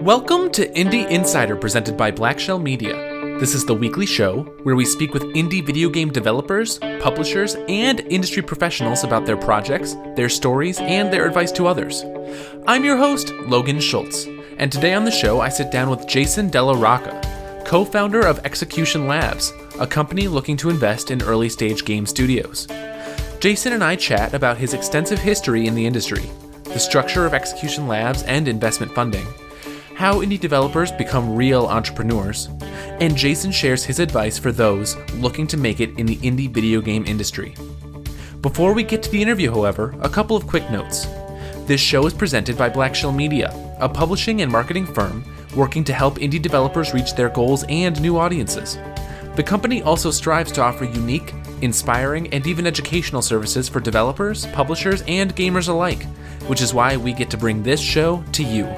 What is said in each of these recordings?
Welcome to Indie Insider presented by Blackshell Media. This is the weekly show where we speak with indie video game developers, publishers, and industry professionals about their projects, their stories, and their advice to others. I'm your host, Logan Schultz, and today on the show I sit down with Jason Della Rocca, co founder of Execution Labs, a company looking to invest in early stage game studios. Jason and I chat about his extensive history in the industry, the structure of Execution Labs and investment funding how indie developers become real entrepreneurs, and Jason shares his advice for those looking to make it in the indie video game industry. Before we get to the interview, however, a couple of quick notes. This show is presented by Blackshell Media, a publishing and marketing firm working to help indie developers reach their goals and new audiences. The company also strives to offer unique, inspiring, and even educational services for developers, publishers, and gamers alike, which is why we get to bring this show to you.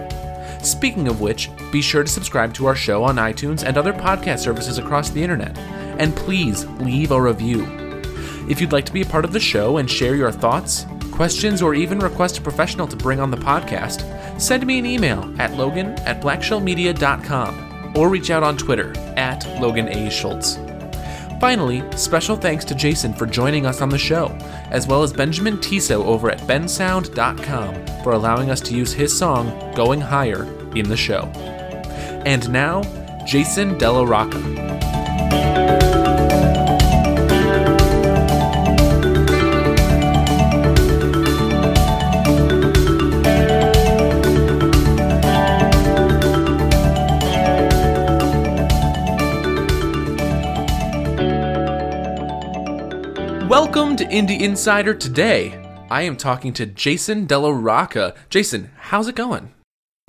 Speaking of which, be sure to subscribe to our show on iTunes and other podcast services across the internet. And please leave a review. If you'd like to be a part of the show and share your thoughts, questions, or even request a professional to bring on the podcast, send me an email at logan at blackshellmedia.com or reach out on Twitter at Logan A. Schultz. Finally, special thanks to Jason for joining us on the show, as well as Benjamin Tissot over at bensound.com for allowing us to use his song Going Higher in the show. And now, Jason Della Rocca. Welcome to Indie Insider today. I am talking to Jason Della Rocca. Jason, how's it going?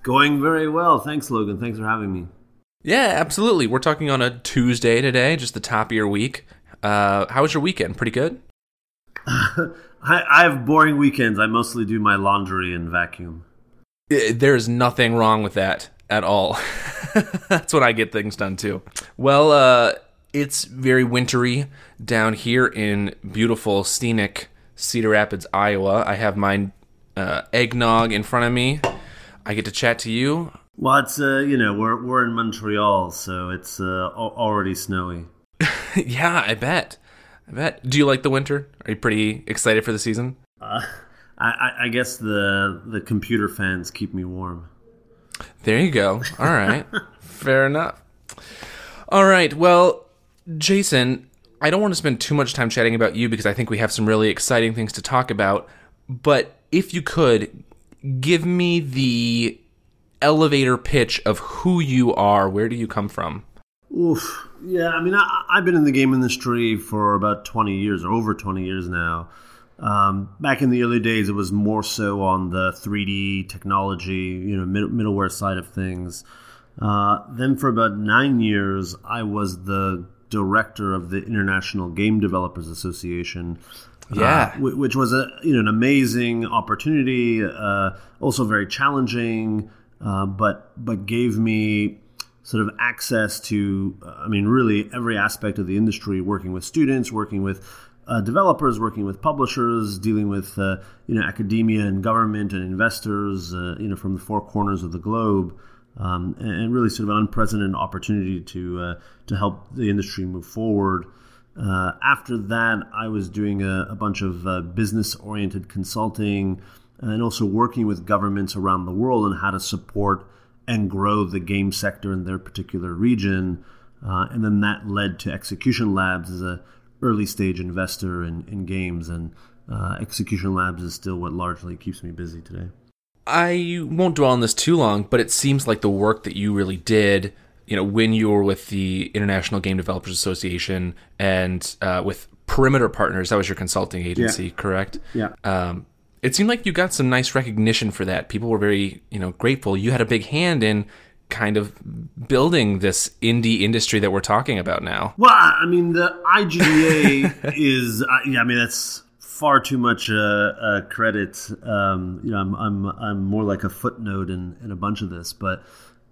Going very well. Thanks, Logan. Thanks for having me. Yeah, absolutely. We're talking on a Tuesday today, just the top of your week. Uh, how was your weekend? Pretty good? I, I have boring weekends. I mostly do my laundry and vacuum. Uh, There's nothing wrong with that at all. That's when I get things done too. Well, uh, it's very wintry down here in beautiful, scenic Cedar Rapids, Iowa. I have my uh, eggnog in front of me. I get to chat to you. Well, it's uh, you know we're we're in Montreal, so it's uh, already snowy. yeah, I bet. I bet. Do you like the winter? Are you pretty excited for the season? Uh, I, I, I guess the the computer fans keep me warm. There you go. All right. Fair enough. All right. Well, Jason, I don't want to spend too much time chatting about you because I think we have some really exciting things to talk about. But if you could give me the elevator pitch of who you are, where do you come from? Oof. Yeah, I mean, I, I've been in the game industry for about 20 years, or over 20 years now. Um, back in the early days, it was more so on the 3D technology, you know, mid- middleware side of things. Uh, then for about nine years, I was the director of the International Game Developers Association. Yeah. uh, whi- which was a you know an amazing opportunity, uh, also very challenging, uh, but but gave me sort of access to, uh, I mean, really every aspect of the industry, working with students, working with uh, developers, working with publishers, dealing with uh, you know academia and government and investors, uh, you know from the four corners of the globe, um, and, really sort of an unprecedented opportunity to uh, to help the industry move forward. Uh, after that, I was doing a, a bunch of uh, business-oriented consulting and also working with governments around the world on how to support and grow the game sector in their particular region. Uh, and then that led to Execution Labs as a early stage investor in, in games. And uh, Execution Labs is still what largely keeps me busy today. I won't dwell on this too long, but it seems like the work that you really did, you know, when you were with the International Game Developers Association and uh, with Perimeter Partners, that was your consulting agency, Yeah. correct? Yeah. Um, it seemed like you got some nice recognition for that. People were very, you know, grateful. You had a big hand in kind of building this indie industry that we're talking about now. Well, I mean, the IGDA is, uh, yeah, I mean, that's far too much uh, uh, credit. Um, you know, I'm, I'm, I'm more like a footnote in, in a bunch of this, but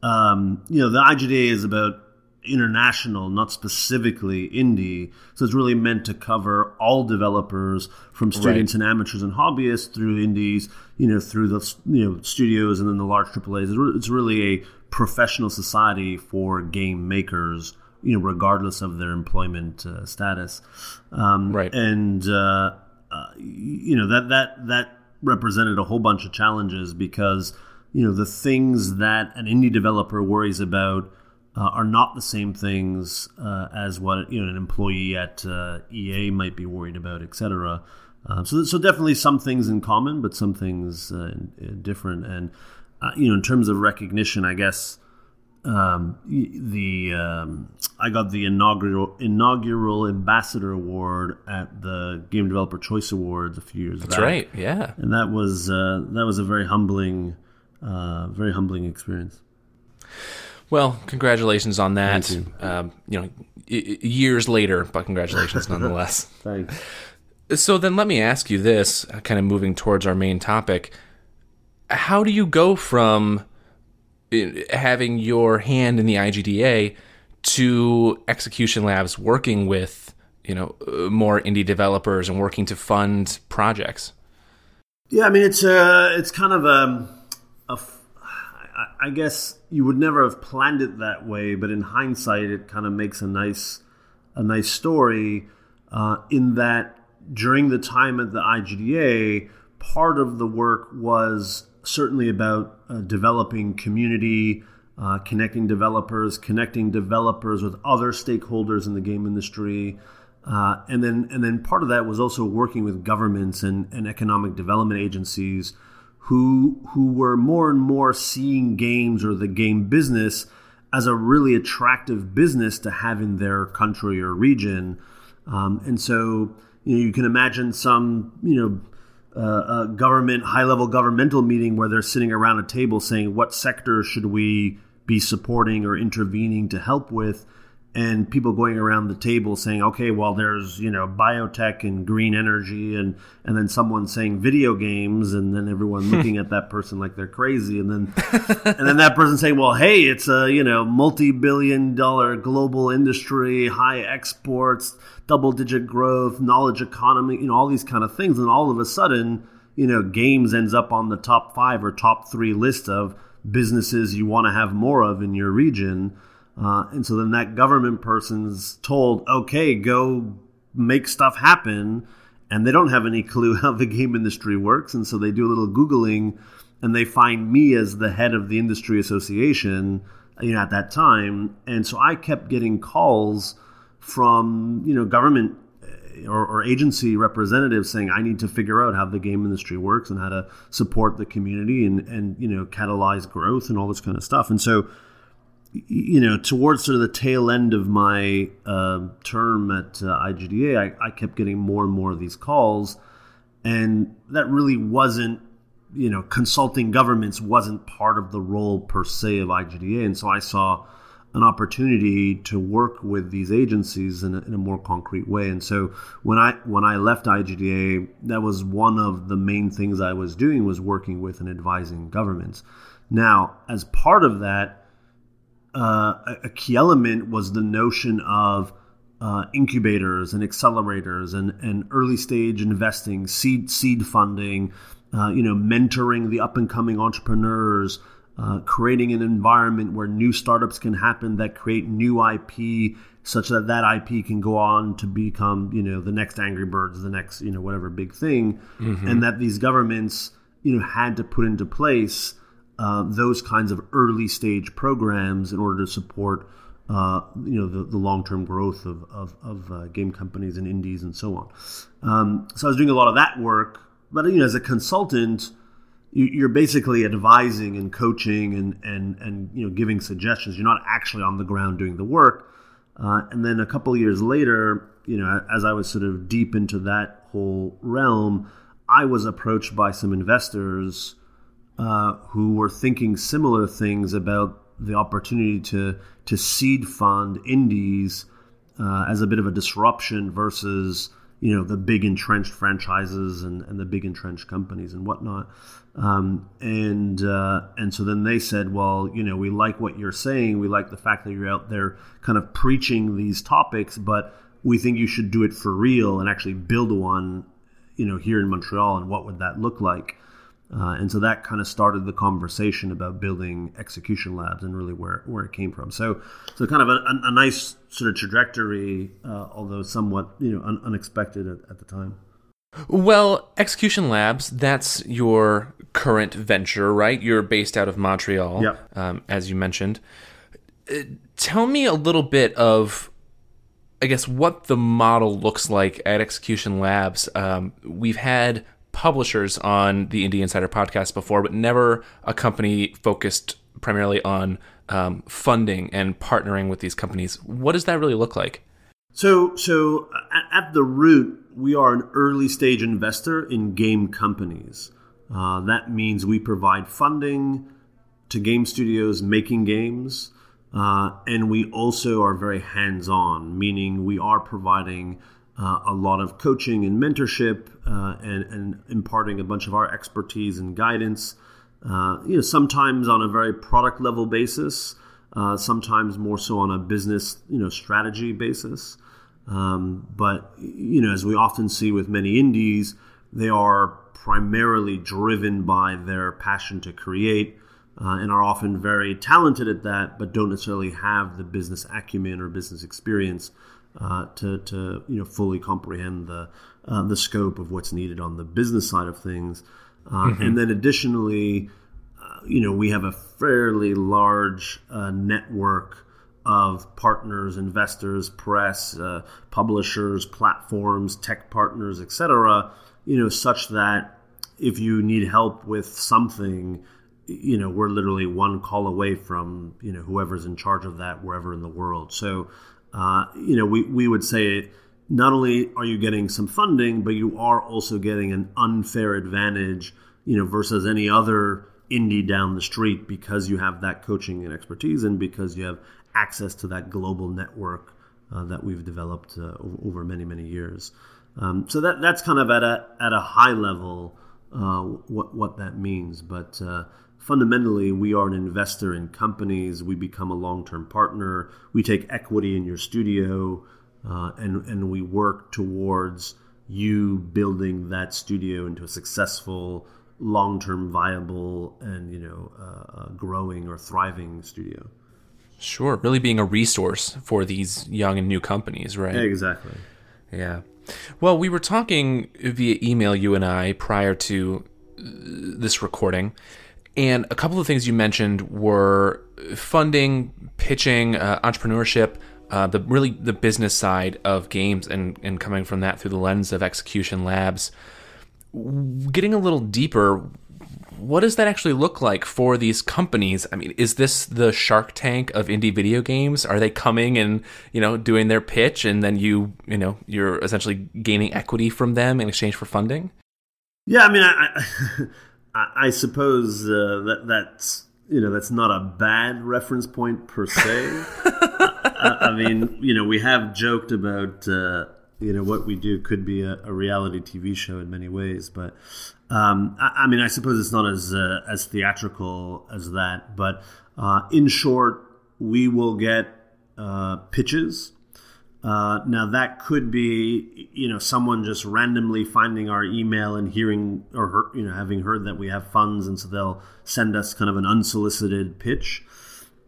um, you know, the IGDA is about international, not specifically indie. So it's really meant to cover all developers, from students right. and amateurs and hobbyists through indies, you know, through the you know studios and then the large AAA's. It's really a professional society for game makers, you know, regardless of their employment uh, status. Um, right. And uh, uh, you know that that that represented a whole bunch of challenges because you know the things that an indie developer worries about uh, are not the same things uh, as what you know an employee at uh, EA might be worried about, etc. Uh, so, so definitely some things in common, but some things uh, different. And uh, you know, in terms of recognition, I guess um, the um, I got the inaugural inaugural ambassador award at the Game Developer Choice Awards a few years That's back. right, yeah, and that was uh, that was a very humbling, uh, very humbling experience. Well, congratulations on that. You. Um, you. know, years later, but congratulations nonetheless. Thanks. So then, let me ask you this: uh, kind of moving towards our main topic, how do you go from having your hand in the IGDA to Execution Labs working with you know uh, more indie developers and working to fund projects? Yeah, I mean it's uh, it's kind of um, a, a I guess you would never have planned it that way, but in hindsight, it kind of makes a nice a nice story. Uh, in that during the time at the IGDA, part of the work was certainly about uh, developing community, uh, connecting developers, connecting developers with other stakeholders in the game industry. Uh, and then, and then part of that was also working with governments and, and economic development agencies who who were more and more seeing games or the game business as a really attractive business to have in their country or region. Um, and so you know you can imagine some you know uh, a government high level governmental meeting where they're sitting around a table saying what sector should we be supporting or intervening to help with and people going around the table saying, okay, well, there's you know biotech and green energy, and and then someone saying video games, and then everyone looking at that person like they're crazy, and then and then that person saying, well, hey, it's a you know multi-billion dollar global industry, high exports, double-digit growth, knowledge economy, you know, all these kind of things, and all of a sudden, you know, games ends up on the top five or top three list of businesses you want to have more of in your region. Uh, and so then that government person's told, okay, go make stuff happen. And they don't have any clue how the game industry works. And so they do a little Googling and they find me as the head of the industry association you know, at that time. And so I kept getting calls from, you know, government uh, or, or, agency representatives saying I need to figure out how the game industry works and how to support the community and, and you know catalyze growth and all this kind of stuff. And so you know, towards sort of the tail end of my uh, term at uh, IGDA, I, I, kept getting more and more of these calls, and that really wasn't, you know, consulting governments wasn't part of the role per se of IGDA, and so I saw an opportunity to work with these agencies in a, in a more concrete way. And so when I when I left IGDA, that was one of the main things I was doing was working with and advising governments. Now, as part of that uh, a key element was the notion of uh, incubators and accelerators and, and early stage investing, seed seed funding, uh, you know, mentoring the up and coming entrepreneurs, uh, creating an environment where new startups can happen that create new IP, such that that IP can go on to become you know the next Angry Birds, the next you know whatever big thing, mm-hmm. and that these governments you know had to put into place uh, those kinds of early stage programs in order to support uh, you know the, the long term growth of, of, of uh, game companies and indies and so on. Um, so I was doing a lot of that work, but you know as a consultant, you, are basically advising and coaching and and and you know giving suggestions. You're not actually on the ground doing the work. Uh, and then a couple years later, you know, as I was sort of deep into that whole realm, I was approached by some investors uh, who were thinking similar things about the opportunity to to seed fund indies uh, as a bit of a disruption versus you know the big entrenched franchises and, and the big entrenched companies and whatnot. Um, and uh, and so then they said, well, you know, we like what you're saying. We like the fact that you're out there kind of preaching these topics, but we think you should do it for real and actually build one, you know, here in Montreal. And what would that look like? Uh, and so that kind of started the conversation about building execution labs and really where, where it came from. So, so kind of a, a nice sort of trajectory, uh, although somewhat you know un- unexpected at, at the time. Well, Execution Labs, that's your current venture, right? You're based out of Montreal, yep. um, as you mentioned. Uh, tell me a little bit of, I guess, what the model looks like at Execution Labs. Um, we've had publishers on the Indie Insider podcast before, but never a company focused primarily on um, funding and partnering with these companies. What does that really look like? So, so at the root, we are an early stage investor in game companies. Uh, that means we provide funding to game studios making games, uh, and we also are very hands on, meaning we are providing uh, a lot of coaching and mentorship uh, and, and, imparting a bunch of our expertise and guidance. Uh, you know, sometimes on a very product level basis, uh, sometimes more so on a business you know strategy basis. Um, but you know, as we often see with many indies, they are primarily driven by their passion to create. Uh, and are often very talented at that, but don't necessarily have the business acumen or business experience uh, to, to you know fully comprehend the uh, the scope of what's needed on the business side of things. Uh, mm-hmm. And then additionally, uh, you know, we have a fairly large uh, network of partners, investors, press, uh, publishers, platforms, tech partners, etc. You know, such that if you need help with something, you know, we're literally one call away from you know whoever's in charge of that wherever in the world. So, uh, you know, we we would say not only are you getting some funding, but you are also getting an unfair advantage, you know, versus any other indie down the street because you have that coaching and expertise and because you have access to that global network uh, that we've developed uh, over many many years. Um, so that that's kind of at a at a high level uh, what what that means, but. Uh, fundamentally, we are an investor in companies. We become a long term partner. We take equity in your studio, uh, and and we work towards you building that studio into a successful long-term viable and you know uh, growing or thriving studio Sure, really being a resource for these young and new companies, right? Exactly. Yeah. Well, we were talking via email, you and I, prior to uh, this recording, and a couple of things you mentioned were funding, pitching, uh, entrepreneurship, uh, the really the business side of games, and and coming from that through the lens of execution labs. Getting a little deeper, what does that actually look like for these companies? I mean, is this the Shark Tank of indie video games? Are they coming and you know doing their pitch, and then you you know you're essentially gaining equity from them in exchange for funding? Yeah, I mean, I I, I suppose uh, that that's you know that's not a bad reference point per se. I, I, mean, you know, we have joked about. Uh, you know what we do could be a, a reality TV show in many ways, but um, I, I, mean, I suppose it's not as uh, as theatrical as that, but uh, in short, we will get uh, pitches. Uh, now that could be, you know, someone just randomly finding our email and hearing or you know having heard that we have funds, and so they'll send us kind of an unsolicited pitch.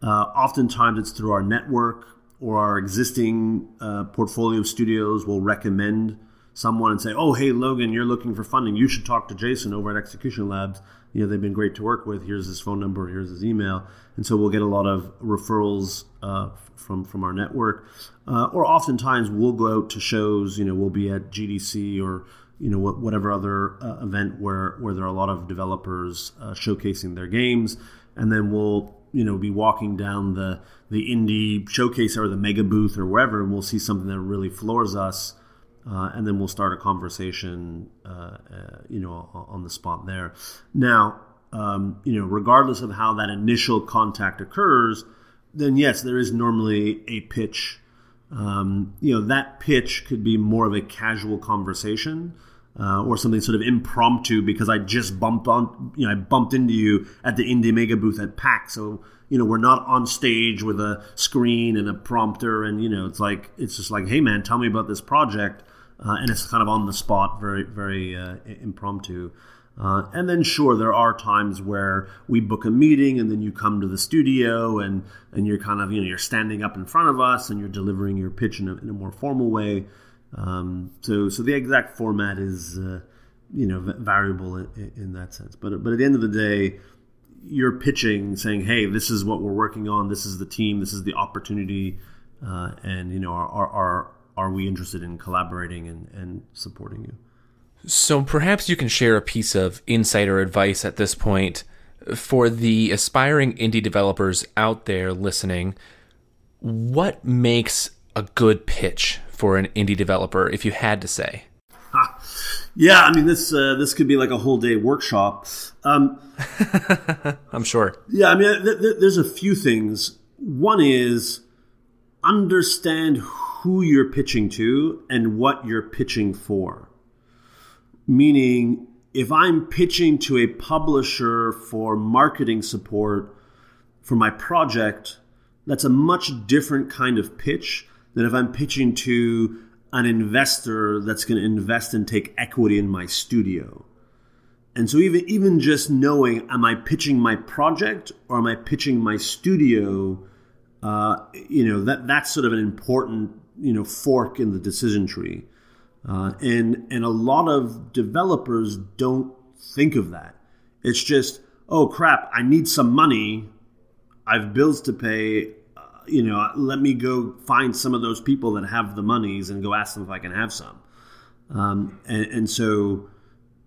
Uh, oftentimes, it's through our network or our existing uh, portfolio of studios will recommend someone and say, "Oh, hey, Logan, you're looking for funding. You should talk to Jason over at Execution Labs. You know, they've been great to work with. Here's his phone number. Here's his email." And so we'll get a lot of referrals uh, from from our network, uh, or oftentimes we'll go out to shows. You know, we'll be at GDC or you know whatever other uh, event where where there are a lot of developers uh, showcasing their games, and then we'll you know be walking down the the indie showcase or the mega booth or wherever, and we'll see something that really floors us uh, and then we'll start a conversation, uh, uh, you know, on the spot there. Now, um, you know, regardless of how that initial contact occurs, then yes, there is normally a pitch um, you know that pitch could be more of a casual conversation uh, or something sort of impromptu because I just bumped on, you know, I bumped into you at the Indie Mega booth at PAX. So, you know, we're not on stage with a screen and a prompter. And, you know, it's like, it's just like, hey, man, tell me about this project. Uh, and it's kind of on the spot, very, very uh, impromptu. Uh, and then, sure, there are times where we book a meeting, and then you come to the studio, and and you're kind of you know you're standing up in front of us, and you're delivering your pitch in a, in a more formal way. Um, so, so the exact format is, uh, you know, variable in, in, that sense. But, but at the end of the day, you're pitching, saying, "Hey, this is what we're working on. This is the team. This is the opportunity, uh, and you know, our, our, are we interested in collaborating and, and supporting you?" So perhaps you can share a piece of insider advice at this point for the aspiring indie developers out there listening. What makes a good pitch for an indie developer if you had to say? Yeah, I mean this uh, this could be like a whole day workshop. Um, I'm sure. Yeah, I mean th- th- there's a few things. One is understand who you're pitching to and what you're pitching for. Meaning, if I'm pitching to a publisher for marketing support for my project, that's a much different kind of pitch than if I'm pitching to an investor that's going to invest and take equity in my studio. And so even even just knowing, am I pitching my project or am I pitching my studio? Uh, you know that that's sort of an important you know fork in the decision tree, uh, and and a lot of developers don't think of that. It's just oh crap, I need some money, I've bills to pay, you know, let me go find some of those people that have the monies and go ask them if I can have some. Um, and, and so,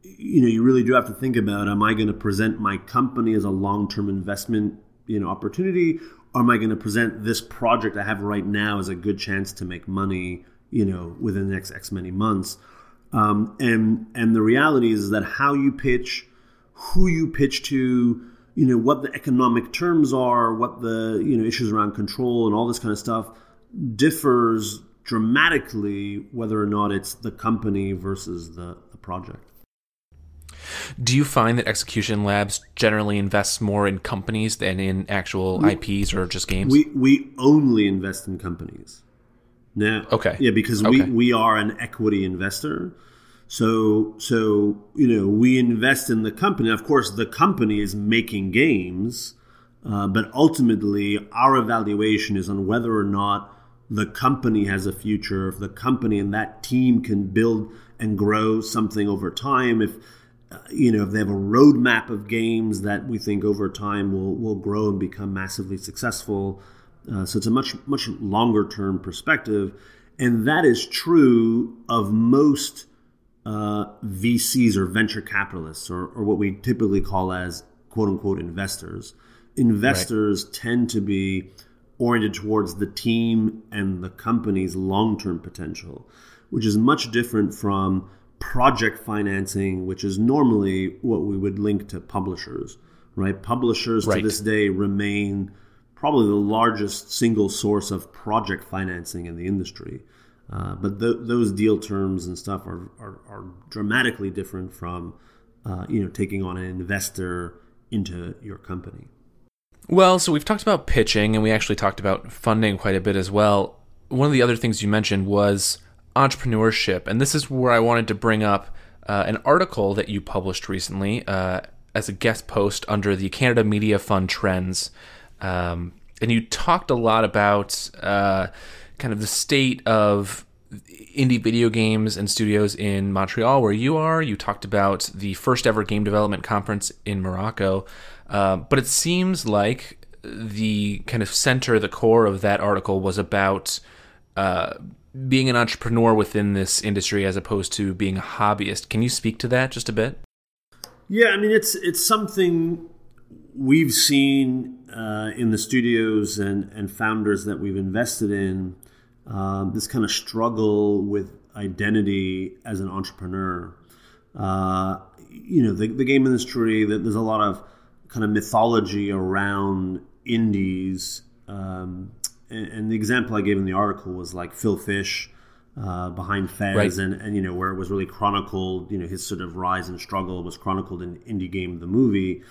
you know, you really do have to think about: Am I going to present my company as a long-term investment, you know, opportunity, or am I going to present this project I have right now as a good chance to make money, you know, within the next X many months? Um, and and the reality is that how you pitch, who you pitch to, you know what the economic terms are, what the you know issues around control and all this kind of stuff differs dramatically whether or not it's the company versus the, the project. Do you find that Execution Labs generally invests more in companies than in actual we, IPs or just games? We we only invest in companies. Now, okay, yeah, because okay. we we are an equity investor. So, so you know, we invest in the company. Of course, the company is making games, uh, but ultimately, our evaluation is on whether or not the company has a future. If the company and that team can build and grow something over time, if uh, you know, if they have a roadmap of games that we think over time will will grow and become massively successful. Uh, so it's a much much longer term perspective, and that is true of most uh, VCs or venture capitalists, or, or what we typically call as quote unquote investors. Investors right. tend to be oriented towards the team and the company's long term potential, which is much different from project financing, which is normally what we would link to publishers, right? Publishers right. to this day remain probably the largest single source of project financing in the industry. Uh, but th- those deal terms and stuff are, are, are dramatically different from uh, you know taking on an investor into your company. Well, so we've talked about pitching and we actually talked about funding quite a bit as well. One of the other things you mentioned was entrepreneurship, and this is where I wanted to bring up uh, an article that you published recently uh, as a guest post under the Canada Media Fund Trends, um, and you talked a lot about uh, kind of the state of indie video games and studios in Montreal, where you are. You talked about the first ever game development conference in Morocco. Uh, but it seems like the kind of center, the core of that article was about uh, being an entrepreneur within this industry as opposed to being a hobbyist. Can you speak to that just a bit? Yeah, I mean, it's it's something we've seen uh, in the studios and, and founders that we've invested in um, this kind of struggle with identity as an entrepreneur. Uh, you know, the, the game industry, that there's a lot of kind of mythology around indies. Um, and, the example I gave in the article was like Phil Fish uh, behind Fez, Right. and and you know where it was really chronicled. You know his sort of rise and struggle was chronicled in Indie Game the movie.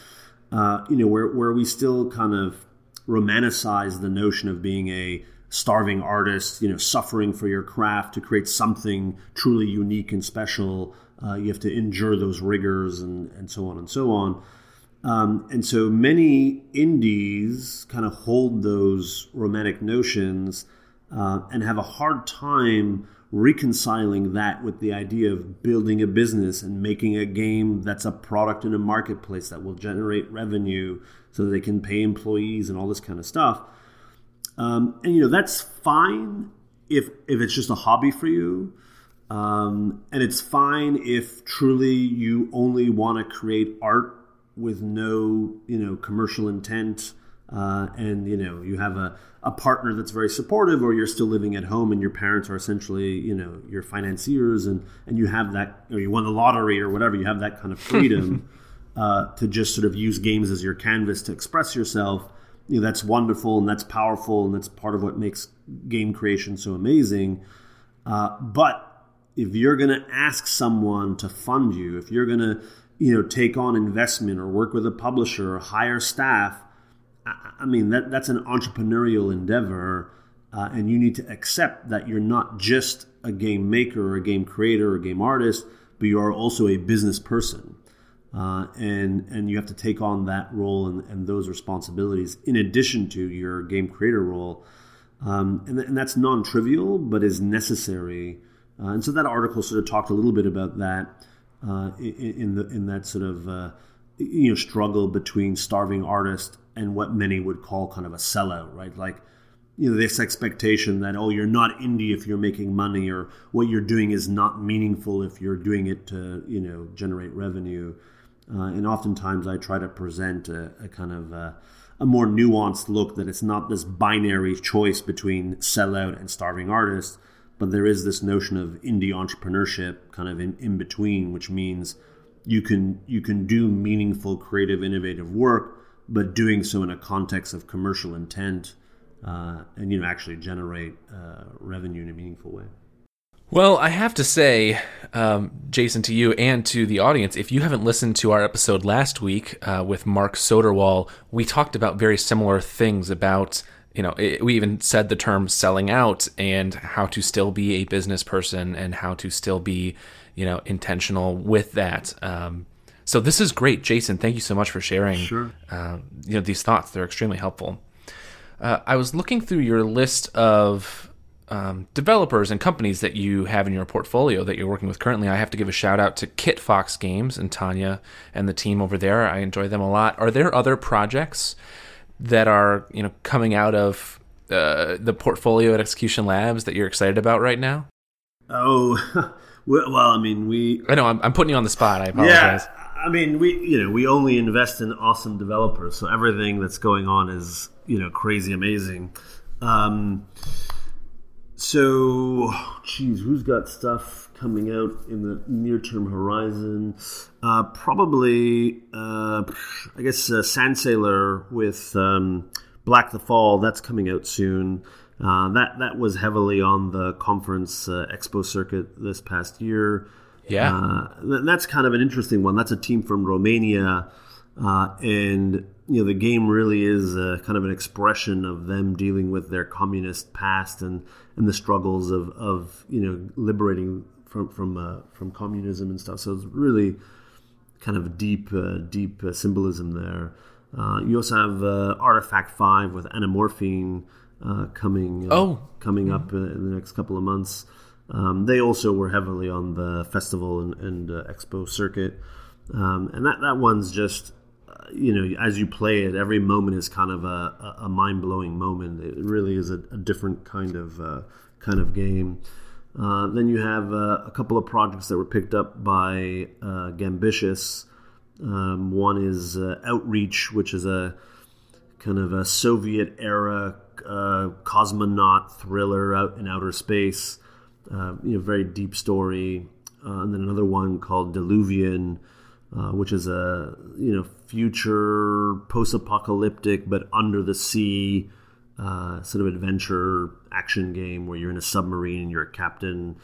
Uh, you know where where we still kind of romanticize the notion of being a starving artist, you know, suffering for your craft to create something truly unique and special. Uh, you have to endure those rigors and, and so on and so on. Um, and so many indies kind of hold those romantic notions uh, and have a hard time reconciling that with the idea of building a business and making a game that's a product in a marketplace that will generate revenue so that they can pay employees and all this kind of stuff. Um, and you know that's fine if if it's just a hobby for you, um, and it's fine if truly you only want to create art with no you know commercial intent, uh, and you know you have a, a partner that's very supportive, or you're still living at home and your parents are essentially you know your financiers, and and you have that or you won the lottery or whatever, you have that kind of freedom. Uh, to just sort of use games as your canvas to express yourself you know, that's wonderful and that's powerful and that's part of what makes game creation so amazing. Uh, but if you're going to ask someone to fund you, if you're going to, you know, take on investment or work with a publisher or hire staff, I, I mean that that's an entrepreneurial endeavor, uh, and you need to accept that you're not just a game maker or a game creator or a game artist, but you are also a business person. Uh, and and you have to take on that role and, and those responsibilities in addition to your game creator role, um, and, and that's non-trivial but is necessary. Uh, and so that article sort of talked a little bit about that uh, in, the in that sort of uh, you know struggle between starving artist and what many would call kind of a sellout, right? Like you know this expectation that oh you're not indie if you're making money or what you're doing is not meaningful if you're doing it to you know generate revenue uh, and oftentimes I try to present a, a kind of a, a, more nuanced look that it's not this binary choice between sellout and starving artist, but there is this notion of indie entrepreneurship kind of in, in between, which means you can you can do meaningful, creative, innovative work, but doing so in a context of commercial intent, uh, and you know actually generate uh, revenue in a meaningful way. Well, I have to say, um, Jason, to you and to the audience, if you haven't listened to our episode last week uh, with Mark Soderwall, we talked about very similar things about, you know, it, we even said the term selling out and how to still be a business person and how to still be, you know, intentional with that. Um, so this is great, Jason. Thank you so much for sharing. Sure. Uh, you know these thoughts; they're extremely helpful. Uh, I was looking through your list of um, developers and companies that you have in your portfolio that you're working with currently. I have to give a shout out to Kitfox Games and Tanya and the team over there. I enjoy them a lot. Are there other projects that are you know coming out of uh, the portfolio at Execution Labs that you're excited about right now? Oh, well, I mean, we I know I'm, I'm putting you on the spot. I apologize. Yeah, I mean, we you know we only invest in awesome developers, so everything that's going on is you know crazy amazing. Um, so, geez, who's got stuff coming out in the near term horizon? Uh, probably, uh, I guess, uh, Sand Sailor with um, Black the Fall. That's coming out soon. Uh, that that was heavily on the conference uh, expo circuit this past year. Yeah. Uh, th- that's kind of an interesting one. That's a team from Romania, uh, and you know the game really is uh, kind of an expression of them dealing with their communist past and and the struggles of of you know liberating from from uh, from communism and stuff. So it's really kind of deep uh, deep uh, symbolism there. Uh, you also have uh, Artifact Five with Anamorphine uh, coming uh, Oh. coming up uh, in the next couple of months. Um, they also were heavily on the festival and, and uh, expo circuit, um, and that that one's just you know as you play it, every moment is kind of a, a, a mind blowing moment. It really is a, a different kind of uh, kind of game. Uh, then you have uh, a couple of projects that were picked up by uh, Gambitious. Um, one is uh, Outreach, which is a kind of a Soviet era uh, cosmonaut thriller out in outer space. Uh, you know, very deep story. And then another one called Diluvion, which is a you know future post-apocalyptic but under the sea uh, sort of adventure action game where you're in a submarine and you're a captain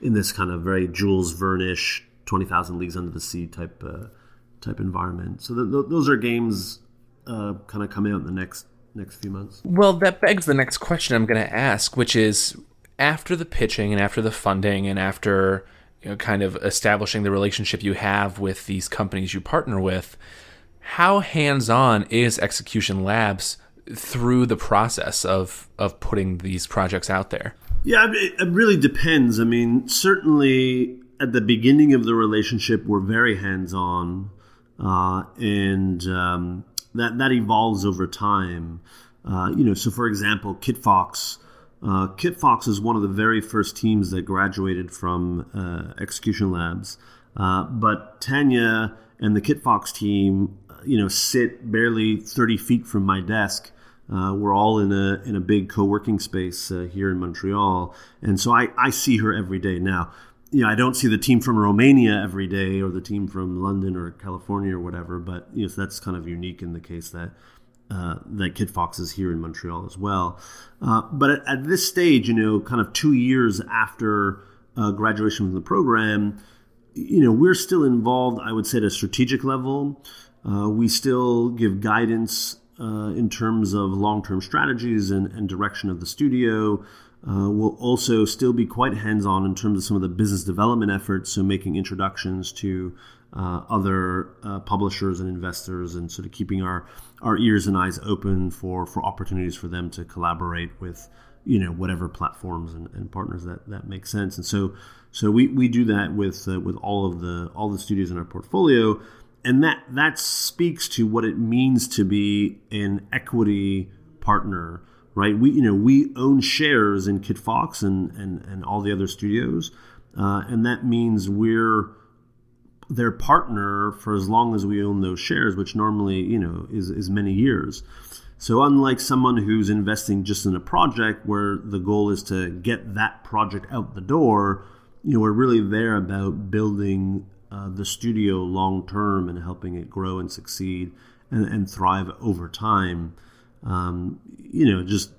in this kind of very Jules Verne-ish, Twenty Thousand Leagues Under the Sea type uh, type environment. So th- th- those are games uh, kind of coming out in the next next few months. Well, that begs the next question I'm going to ask, which is after the pitching and after the funding and after you know, kind of establishing the relationship you have with these companies you partner with, how hands-on is Execution Labs through the process of of putting these projects out there? Yeah, it really depends. I mean, certainly at the beginning of the relationship, we're very hands-on, uh, and um, that that evolves over time. Uh, you know, so for example, Kitfox. Uh, Kitfox is one of the very first teams that graduated from uh, Execution Labs, uh, but Tanya and the Kitfox team, you know, sit barely 30 feet from my desk. Uh, we're all in a in a big co-working space uh, here in Montreal, and so I, I see her every day now you know, I don't see the team from Romania every day or the team from London or California or whatever, but you know, so that's kind of unique in the case that uh, that Kitfox is here in Montreal as well. Uh, but at, at, this stage, you know, kind of two years after uh, graduation from the program, you know, we're still involved. I would say at a strategic level, uh, we still give guidance uh, in terms of long-term strategies and, and direction of the studio uh, will also still be quite hands on in terms of some of the business development efforts, so making introductions to uh, other uh, publishers and investors, and sort of keeping our, our ears and eyes open for, for opportunities for them to collaborate with you know whatever platforms and, and partners that, that make sense. And so so we, we do that with uh, with all of the all the studios in our portfolio, and that that speaks to what it means to be an equity partner right? We you know we own shares in Kitfox and and and all the other studios, uh, and that means we're their partner for as long as we own those shares, which normally you know is is many years. So unlike someone who's investing just in a project where the goal is to get that project out the door, you know we're really there about building uh, the studio long term and helping it grow and succeed and, and thrive over time um, you know, just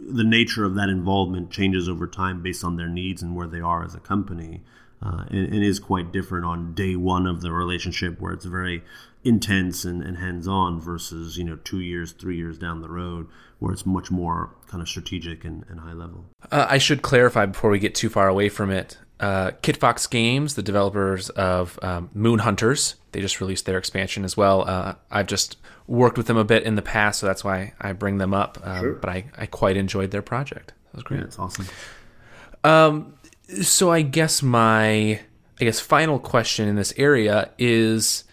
the nature of that involvement changes over time based on their needs and where they are as a company. Uh, and, and, is quite different on day one of the relationship where it's very intense and, and hands-on versus you know two years three years down the road where it's much more kind of strategic and, and high level uh, i should clarify before we get too far away from it uh, Kitfox Games, the developers of um, Moon Hunters, they just released their expansion as well. Uh, I've just worked with them a bit in the past, so that's why I bring them up. Um, sure. But I, I quite enjoyed their project. That was great. Yeah, it's awesome. Um, so I guess my I guess final question in this area is,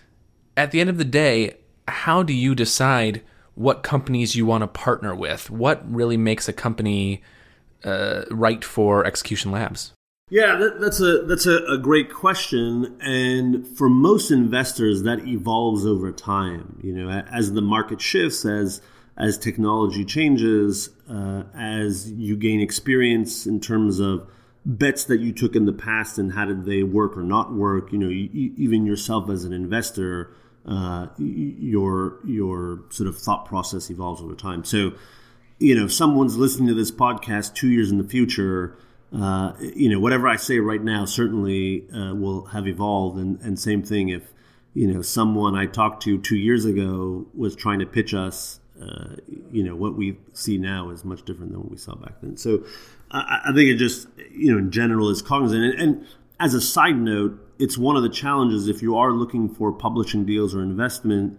at the end of the day, how do you decide what companies you want to partner with? What really makes a company uh, right for Execution Labs? Yeah, that, that's a that's a, a, great question, and for most investors, that evolves over time. You know, as the market shifts, as as technology changes, uh, as you gain experience in terms of bets that you took in the past and how did they work or not work. You know, you, even yourself as an investor, uh, your your sort of thought process evolves over time. So, you know, if someone's listening to this podcast two years in the future uh, you know, whatever I say right now certainly uh, will have evolved. And, and same thing if, you know, someone I talked to two years ago was trying to pitch us, uh, you know, what we see now is much different than what we saw back then. So I, I think it just, you know, in general is cognizant. And, and as a side note, it's one of the challenges if you are looking for publishing deals or investment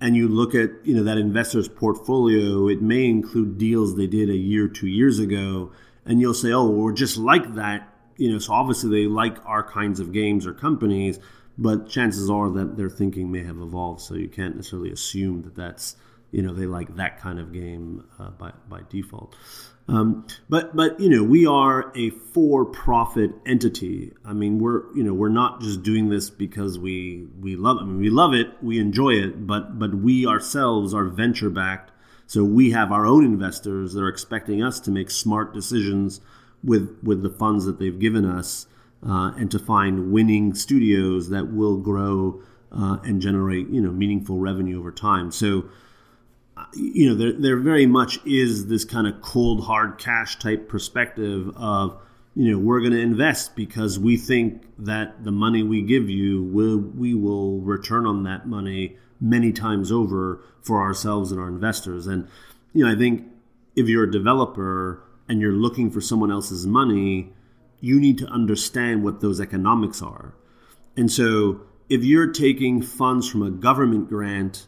and you look at you know that investor's portfolio it may include deals they did a year two years ago and you'll say, "Oh, well, we're just like that." You know, so obviously they like our kinds of games or companies, but chances are that their thinking may have evolved. So you can't necessarily assume that that's you know they like that kind of game uh, by by default. Um, but but you know we are a for-profit entity. I mean we're you know we're not just doing this because we we love. I mean we love it, we enjoy it, but but we ourselves are venture backed so we have our own investors that are expecting us to make smart decisions with with the funds that they've given us, uh, and to find winning studios that will grow uh, and generate you know meaningful revenue over time. So you know, there there very much is this kind of cold hard cash type perspective of you know we're going to invest because we think that the money we give you will we will return on that money many times over for ourselves and our investors. And you know i think if you're a developer and you're looking for someone else's money you need to understand what those economics are. And so if you're taking funds from a government grant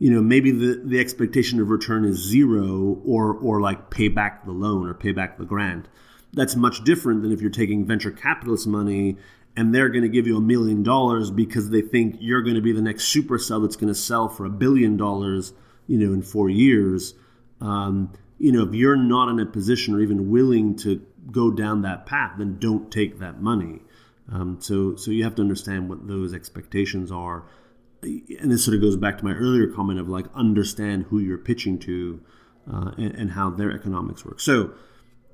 you know maybe the, the expectation of return is zero or or like pay back the loan or pay back the grant that's much different than if you're taking venture capitalist money and they're going to give you a million dollars because they think you're going to be the next supercell that's going to sell for a billion dollars, you know, in four years. Um, you know, if you're not in a position or even willing to go down that path, then don't take that money. Um, so, so you have to understand what those expectations are, and this sort of goes back to my earlier comment of like understand who you're pitching to uh, and, and how their economics work. So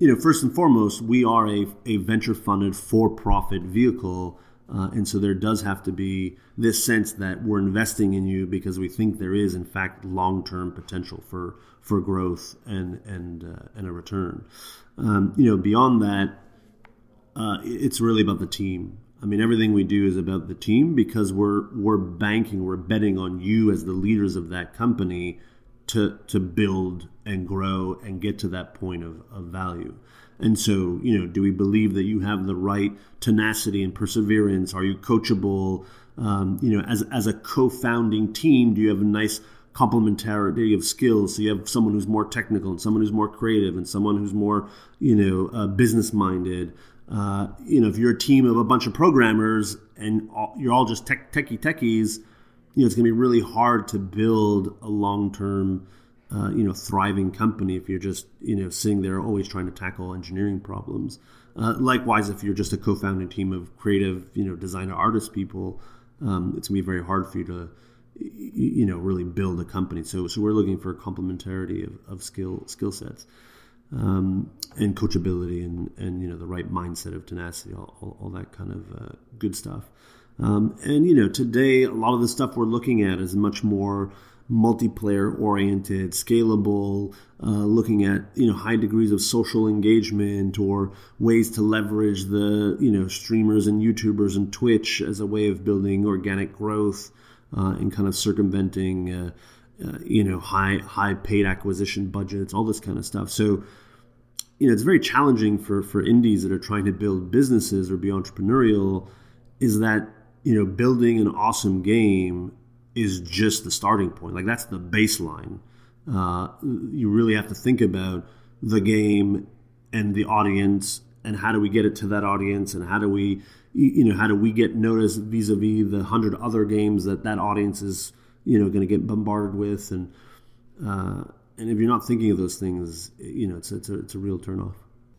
you know, first and foremost, we are a, a venture funded for profit vehicle. Uh, and so there does have to be this sense that we're investing in you because we think there is, in fact, long term potential for, for growth and, and, uh, and a return. Um, you know, beyond that, uh, it's really about the team. I mean, everything we do is about the team because we're we're banking, we're betting on you as the leaders of that company to to build and grow and get to that point of, of value. And so, you know, do we believe that you have the right tenacity and perseverance? Are you coachable? Um, you know, as as a co-founding team, do you have a nice complementarity of skills? So you have someone who's more technical and someone who's more creative and someone who's more, you know, uh, business minded. Uh, you know, if you're a team of a bunch of programmers and all, you're all just tech, techie techies, you know, it's going to be really hard to build a long term, uh, you know, thriving company if you're just, you know, sitting there always trying to tackle engineering problems. Uh, likewise, if you're just a co-founding team of creative, you know, designer artist people, um, it's gonna be very hard for you to, you know, really build a company. So, so we're looking for complementarity of, of skill skill sets. Um, and coachability and, and you know the right mindset of tenacity, all, all, all that kind of uh, good stuff. Um, and you know, today a lot of the stuff we're looking at is much more multiplayer oriented, scalable, uh, looking at you know high degrees of social engagement or ways to leverage the you know streamers and YouTubers and Twitch as a way of building organic growth uh, and kind of circumventing uh, uh you know high high paid acquisition budgets, all this kind of stuff. So you know it's very challenging for for indies that are trying to build businesses or be entrepreneurial. Is that you know, building an awesome game is just the starting point. Like that's the baseline. Uh, you really have to think about the game and the audience and how do we get it to that audience and how do we you know how do we get noticed vis-a-vis the hundred other games that that audience is you know going to get bombarded with and uh, and if you're not thinking of those things you know it's it's a, it's a real turnoff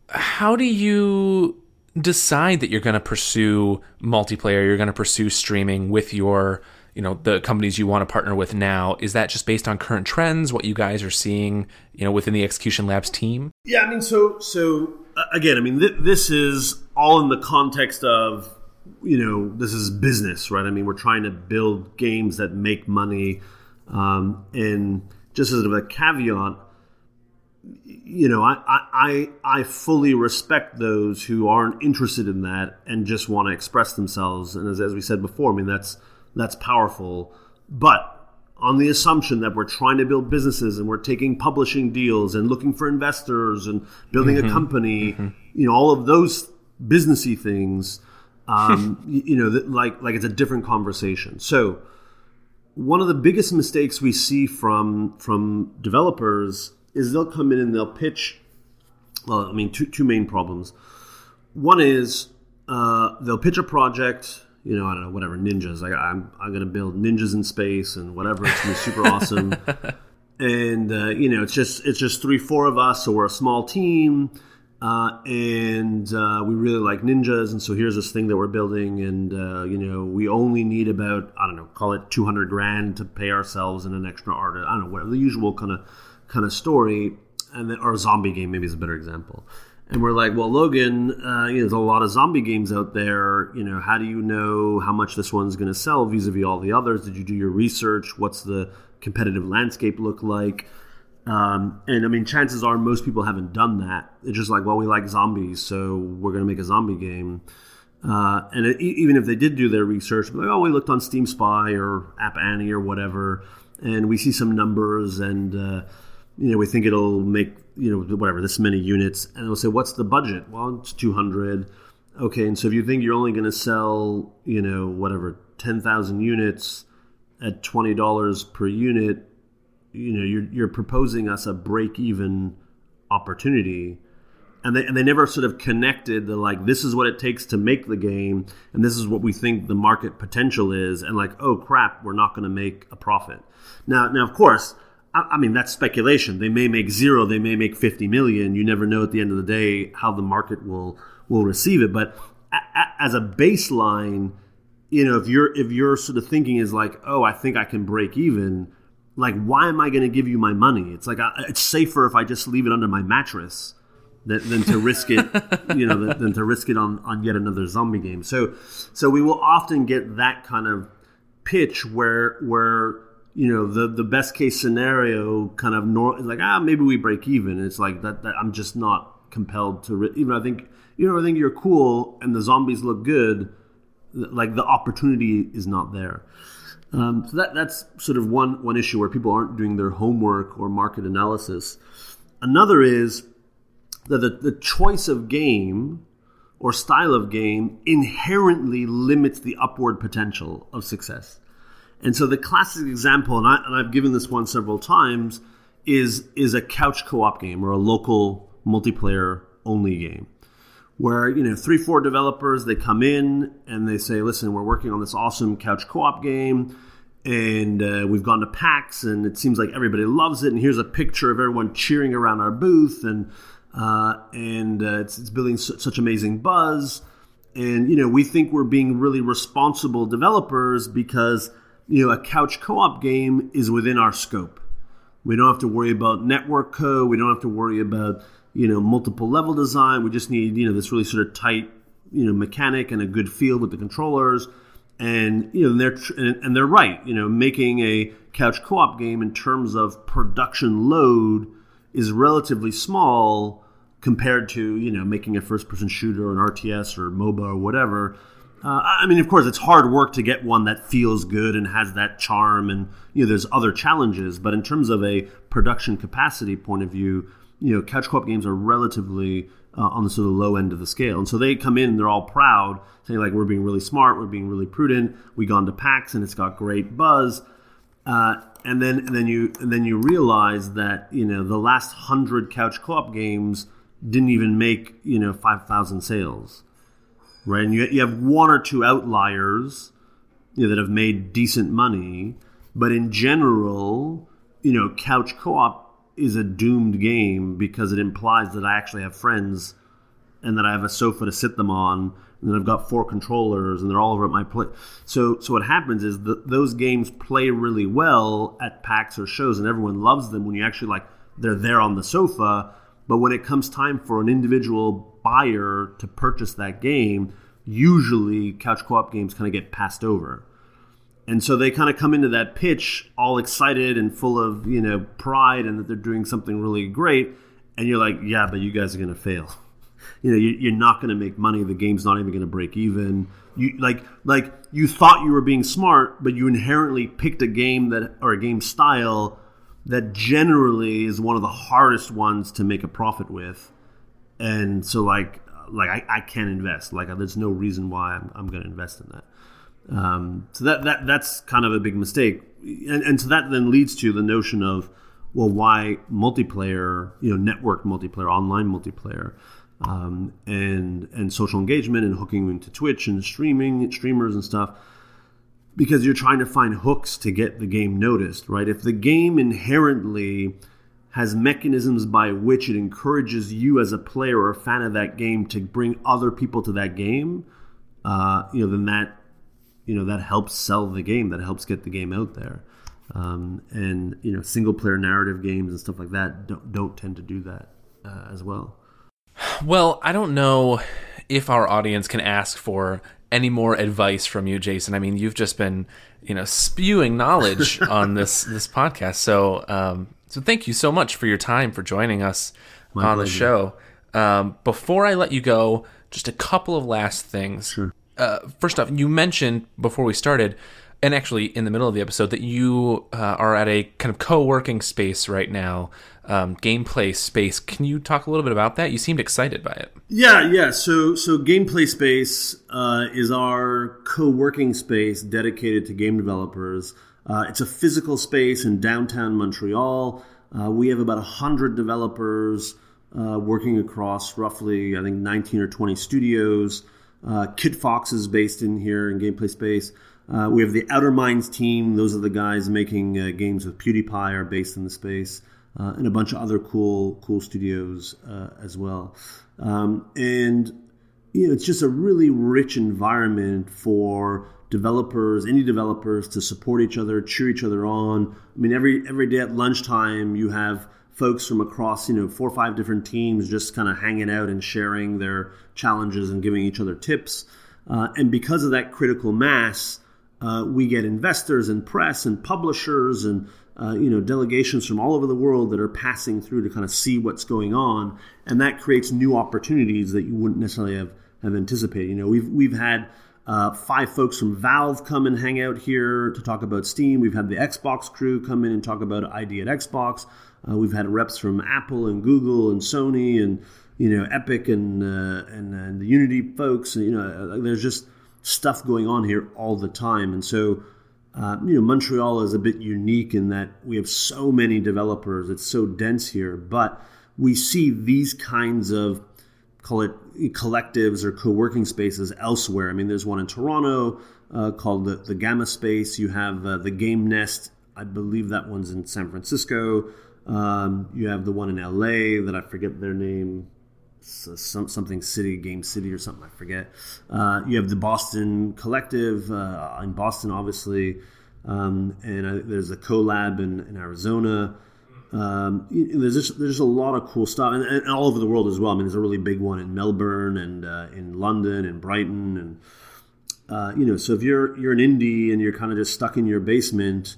how do you decide that you're going to pursue multiplayer, you're going to pursue streaming with your, you know, the companies you want to partner with now? Is that just based on current trends, what you guys are seeing, you know, within the Execution Labs team? Yeah, I mean, so so uh, again, I mean, th- this is all in the context of you know this is business, right? I mean, we're trying to build games that make money, um, and just as a caveat you know, I, I I fully respect those who aren't interested in that and just want to express themselves. And as, as we said before, I mean that's that's powerful. But on the assumption that we're trying to build businesses and we're taking publishing deals and looking for investors and building mm-hmm. a company, mm-hmm. you know, all of those businessy things, um, you, know, like like it's a different conversation. So one of the biggest mistakes we see from from developers is they'll come in and they'll pitch. Well, I mean, two two main problems. One is uh, they'll pitch a project. You know, I don't know, whatever ninjas. Like I'm I'm gonna build ninjas in space and whatever. It's gonna be super awesome. And uh, you know, it's just it's just three four of us, so we're a small team. Uh, and uh, we really like ninjas, and so here's this thing that we're building, and uh, you know we only need about I don't know, call it 200 grand to pay ourselves and an extra artist. I don't know, whatever the usual kind of kind of story, and then, or a zombie game maybe is a better example. And we're like, well, Logan, uh, you know, there's a lot of zombie games out there. You know, how do you know how much this one's going to sell vis-a-vis all the others? Did you do your research? What's the competitive landscape look like? Um, and I mean, chances are most people haven't done that. It's just like, well, we like zombies, so we're going to make a zombie game. Uh, and it, even if they did do their research, like, oh, we looked on Steam Spy or App Annie or whatever, and we see some numbers, and uh, you know, we think it'll make you know whatever this many units, and they'll say, what's the budget? Well, it's two hundred. Okay, and so if you think you're only going to sell, you know, whatever ten thousand units at twenty dollars per unit, you know, you're you're proposing us a break even opportunity and they, and they never sort of connected the like this is what it takes to make the game and this is what we think the market potential is and like oh crap we're not going to make a profit now now of course I, mean that's speculation. They may make zero they may make 50 million. You never know at the end of the day how the market will will receive it. But a, a, as a baseline you know if you're if you're sort of thinking is like oh i think i can break even like why am i going to give you my money? It's like I, it's safer if i just leave it under my mattress than, than to risk it, you know, than, than, to risk it on, on yet another zombie game. So, so we will often get that kind of pitch where where you know the the best case scenario kind of nor- like ah maybe we break even. It's like that, that I'm just not compelled to ri- even I think you know I think you're cool and the zombies look good. Like the opportunity is not there. Um, so that that's sort of one one issue where people aren't doing their homework or market analysis. Another is that the, the choice of game or style of game inherently limits the upward potential of success. And so the classic example, and, I, I've given this one several times, is is a couch co-op game or a local multiplayer only game where you know three four developers they come in and they say listen we're working on this awesome couch co-op game and uh, we've gone to pax and it seems like everybody loves it and here's a picture of everyone cheering around our booth and uh, and uh, it's, it's, building su- such amazing buzz. And you know, we think we're being really responsible developers because you know a couch co-op game is within our scope. We don't have to worry about network code. We don't have to worry about you know multiple level design. We just need you know this really sort of tight you know mechanic and a good feel with the controllers. And you know, and they're tr- and they're right. You know, making a couch co-op game in terms of production load is relatively small compared to you know making a first person shooter or an RTS or MOBA or whatever. Uh, I mean, of course, it's hard work to get one that feels good and has that charm, and you know, there's other challenges. But in terms of a production capacity point of view, you know, couch co-op games are relatively uh, on the sort of low end of the scale, and so they come in and they're all proud, saying like, "We're being really smart, we're being really prudent. We gone to PAX and it's got great buzz." Uh, and then and then you and then you realize that you know the last hundred couch co-op games didn't even make you know five thousand sales, right? And you you have one or two outliers you know, that have made decent money, but in general, you know, couch co-op is a doomed game because it implies that I actually have friends and that I have a sofa to sit them on and then I've got four controllers, and they're all over at my place. So, so what happens is that those games play really well at PAX or shows, and everyone loves them when you actually like they're there on the sofa. But when it comes time for an individual buyer to purchase that game, usually couch co-op games kind of get passed over. And so they kind of come into that pitch all excited and full of, you know, pride and that they're doing something really great. And you're like, yeah, but you guys are going to fail you know you're not going to make money the game's not even going to break even you like like you thought you were being smart but you inherently picked a game that or a game style that generally is one of the hardest ones to make a profit with and so like like i, I can't invest. Like there's no reason why i'm, I'm going to invest in that. Um, so that, that that's kind of a big mistake. And, and so that then leads to the notion of well why multiplayer you know network multiplayer online multiplayer um, and and social engagement and hooking into Twitch and streaming streamers and stuff. Because you're trying to find hooks to get the game noticed, right? If the game inherently has mechanisms by which it encourages you as a player or a fan of that game to bring other people to that game, uh, you know, then that you know that helps sell the game, that helps get the game out there. Um, and you know, single player narrative games and stuff like that don't don't tend to do that uh, as well. Well, I don't know if our audience can ask for any more advice from you, Jason. I mean, you've just been, you know, spewing knowledge on this this podcast. So, um, so thank you so much for your time for joining us My on the show. Um, before I let you go, just a couple of last things. Sure. Uh, first off, you mentioned before we started, and actually in the middle of the episode, that you uh, are at a kind of co-working space right now, um, gameplay space. Can you talk a little bit about that? You seemed excited by it. Yeah, yeah. So, so Gameplay Space uh, is our co-working space dedicated to game developers. Uh, it's a physical space in downtown Montreal. Uh, we have about hundred developers uh, working across roughly, I think, 19 or 20 studios. Uh, Kitfox is based in here in Gameplay Space. Uh, we have the Outerminds team; those are the guys making uh, games with PewDiePie, are based in the space, and a bunch of other cool, cool studios as well. Um, and you know, it's just a really rich environment for developers, any developers, to support each other, cheer each other on. I mean, every every day at lunchtime, you have folks from across you know four or five different teams just kind of hanging out and sharing their challenges and giving each other tips. Uh, and because of that critical mass, uh, we get investors and press and publishers and uh, you know delegations from all over the world that are passing through to kind of see what's going on, and that creates new opportunities that you wouldn't necessarily have have anticipated. You know, we've we've had uh, five folks from Valve come and hang out here to talk about Steam. We've had the Xbox crew come in and talk about ID at Xbox. Uh, we've had reps from Apple and Google and Sony and you know Epic and uh, and, and the Unity folks. You know, there's just stuff going on here all the time, and so. Uh, you know, Montreal is a bit unique in that we have so many developers. It's so dense here, but we see these kinds of call it collectives or co-working spaces elsewhere. I mean, there's one in Toronto uh, called the, the Gamma Space. You have uh, the Game Nest. I believe that one's in San Francisco. Um, you have the one in LA that I forget their name. So some, something city game city or something i forget uh, you have the boston collective uh, in boston obviously um, and I, there's a collab in, in arizona um, there's just there's a lot of cool stuff and, and, all over the world as well i mean there's a really big one in melbourne and uh, in london and brighton and uh, you know so if you're you're an indie and you're kind of just stuck in your basement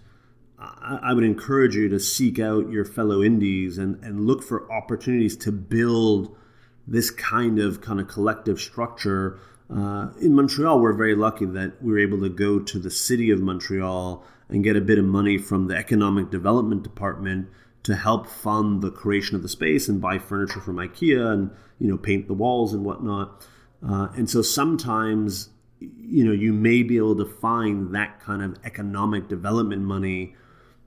I, I would encourage you to seek out your fellow indies and, and look for opportunities to build this kind of kind of collective structure. Uh, in Montreal, we're very lucky that we were able to go to the city of Montreal and get a bit of money from the economic development department to help fund the creation of the space and buy furniture from IKEA and you know paint the walls and whatnot. Uh, and so sometimes you know you may be able to find that kind of economic development money.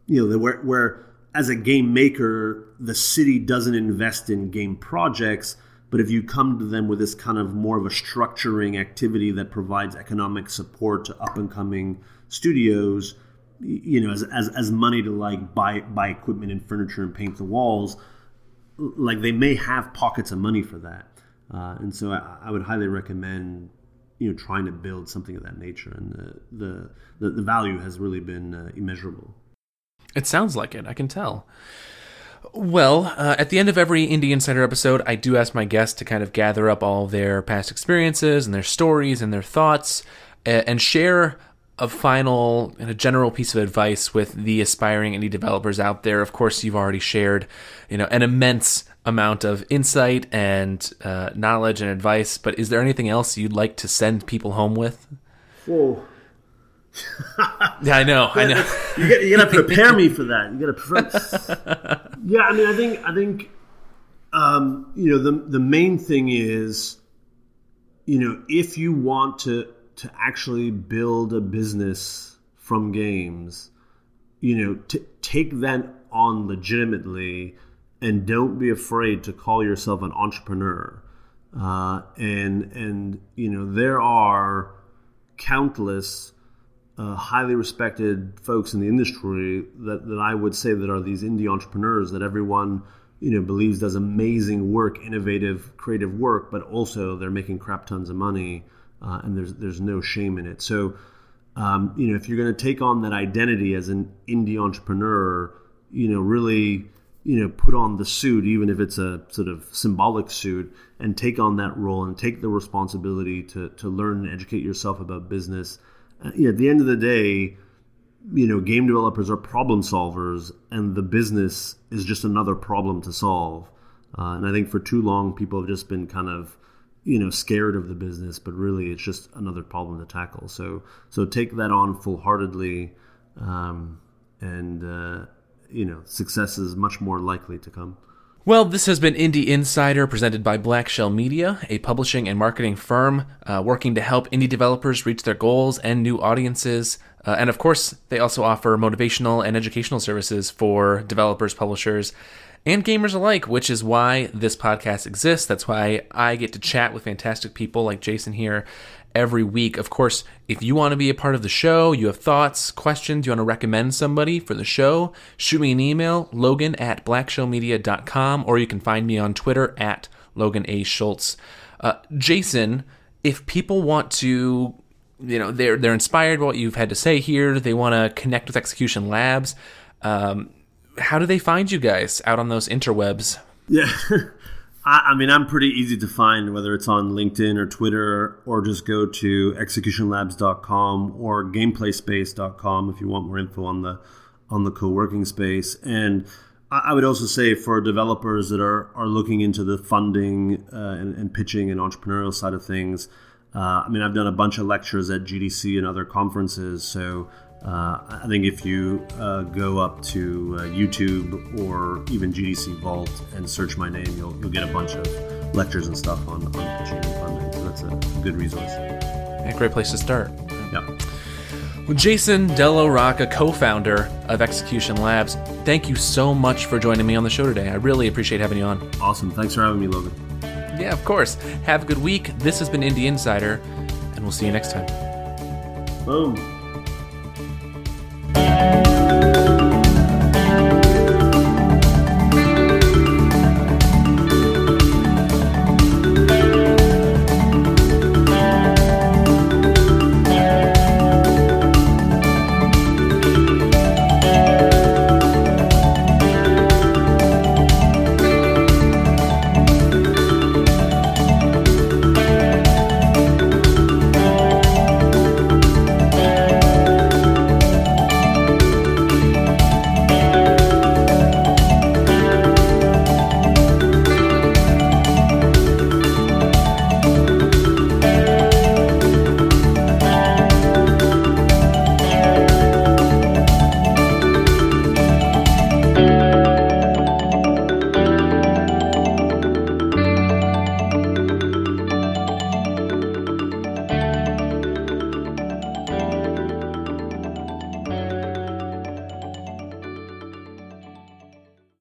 You know where where as a game maker, the city doesn't invest in game projects but if you come to them with this kind of more of a structuring activity that provides economic support to up and coming studios, you know, as, as, as money to like buy buy equipment and furniture and paint the walls, like they may have pockets of money for that. Uh, and so I, I, would highly recommend you know trying to build something of that nature, and the the, the, the value has really been uh, immeasurable. It sounds like it. I can tell. Well, uh, at the end of every Indie Insider episode, I do ask my guests to kind of gather up all their past experiences and their stories and their thoughts and share a final and a general piece of advice with the aspiring indie developers out there. Of course, you've already shared, you know, an immense amount of insight and uh, knowledge and advice. But is there anything else you'd like to send people home with? Whoa. yeah, I know. I know. you, got, you got to prepare me for that. You got to prepare. yeah, I mean, I think I think um, you know the the main thing is you know if you want to to actually build a business from games, you know, to take that on legitimately and don't be afraid to call yourself an entrepreneur. Uh, and and you know there are countless uh, highly respected folks in the industry that, that I would say that are these indie entrepreneurs that everyone you know believes does amazing work, innovative, creative work, but also they're making crap tons of money, uh, and there's there's no shame in it. So, um, you know, if you're going to take on that identity as an indie entrepreneur, you know, really, you know put on the suit even if it's a sort of symbolic suit and take on that role and take the responsibility to to learn and educate yourself about business uh, you know, at the end of the day you know game developers are problem solvers and the business is just another problem to solve uh, and i think for too long people have just been kind of you know scared of the business but really it's just another problem to tackle so so take that on full-heartedly um, and uh, you know, success is much more likely to come. Well, this has been Indie Insider presented by Black Shell Media, a publishing and marketing firm uh, working to help indie developers reach their goals and new audiences. Uh, and of course, they also offer motivational and educational services for developers, publishers, and gamers alike, which is why this podcast exists. That's why I get to chat with fantastic people like Jason here every week. Of course, if you want to be a part of the show, you have thoughts, questions, you want to recommend somebody for the show, shoot me an email, logan at blackshellmedia.com, or you can find me on Twitter at Logan A. Schultz. Uh, Jason, if people want to, you know, they're, they're inspired by what you've had to say here, they want to connect with Execution Labs, um, how do they find you guys out on those interwebs? Yeah. I, I, mean, I'm pretty easy to find, whether it's on LinkedIn or Twitter, or just go to executionlabs.com or gameplayspace.com if you want more info on the on the co-working space. And I, would also say for developers that are are looking into the funding uh, and, and, pitching and entrepreneurial side of things. Uh, I mean, I've done a bunch of lectures at GDC and other conferences, so uh, I think if you uh, go up to uh, YouTube or even GDC Vault and search my name, you'll, you'll get a bunch of lectures and stuff on, on pitching and funding. So that's a good resource. A great place to start. Yeah. Well, Jason Della Rocca, co-founder of Execution Labs, thank you so much for joining me on the show today. I really appreciate having you on. Awesome. Thanks for having me, Logan. Yeah, of course. Have a good week. This has been Indie Insider, and we'll see you next time. Boom. You.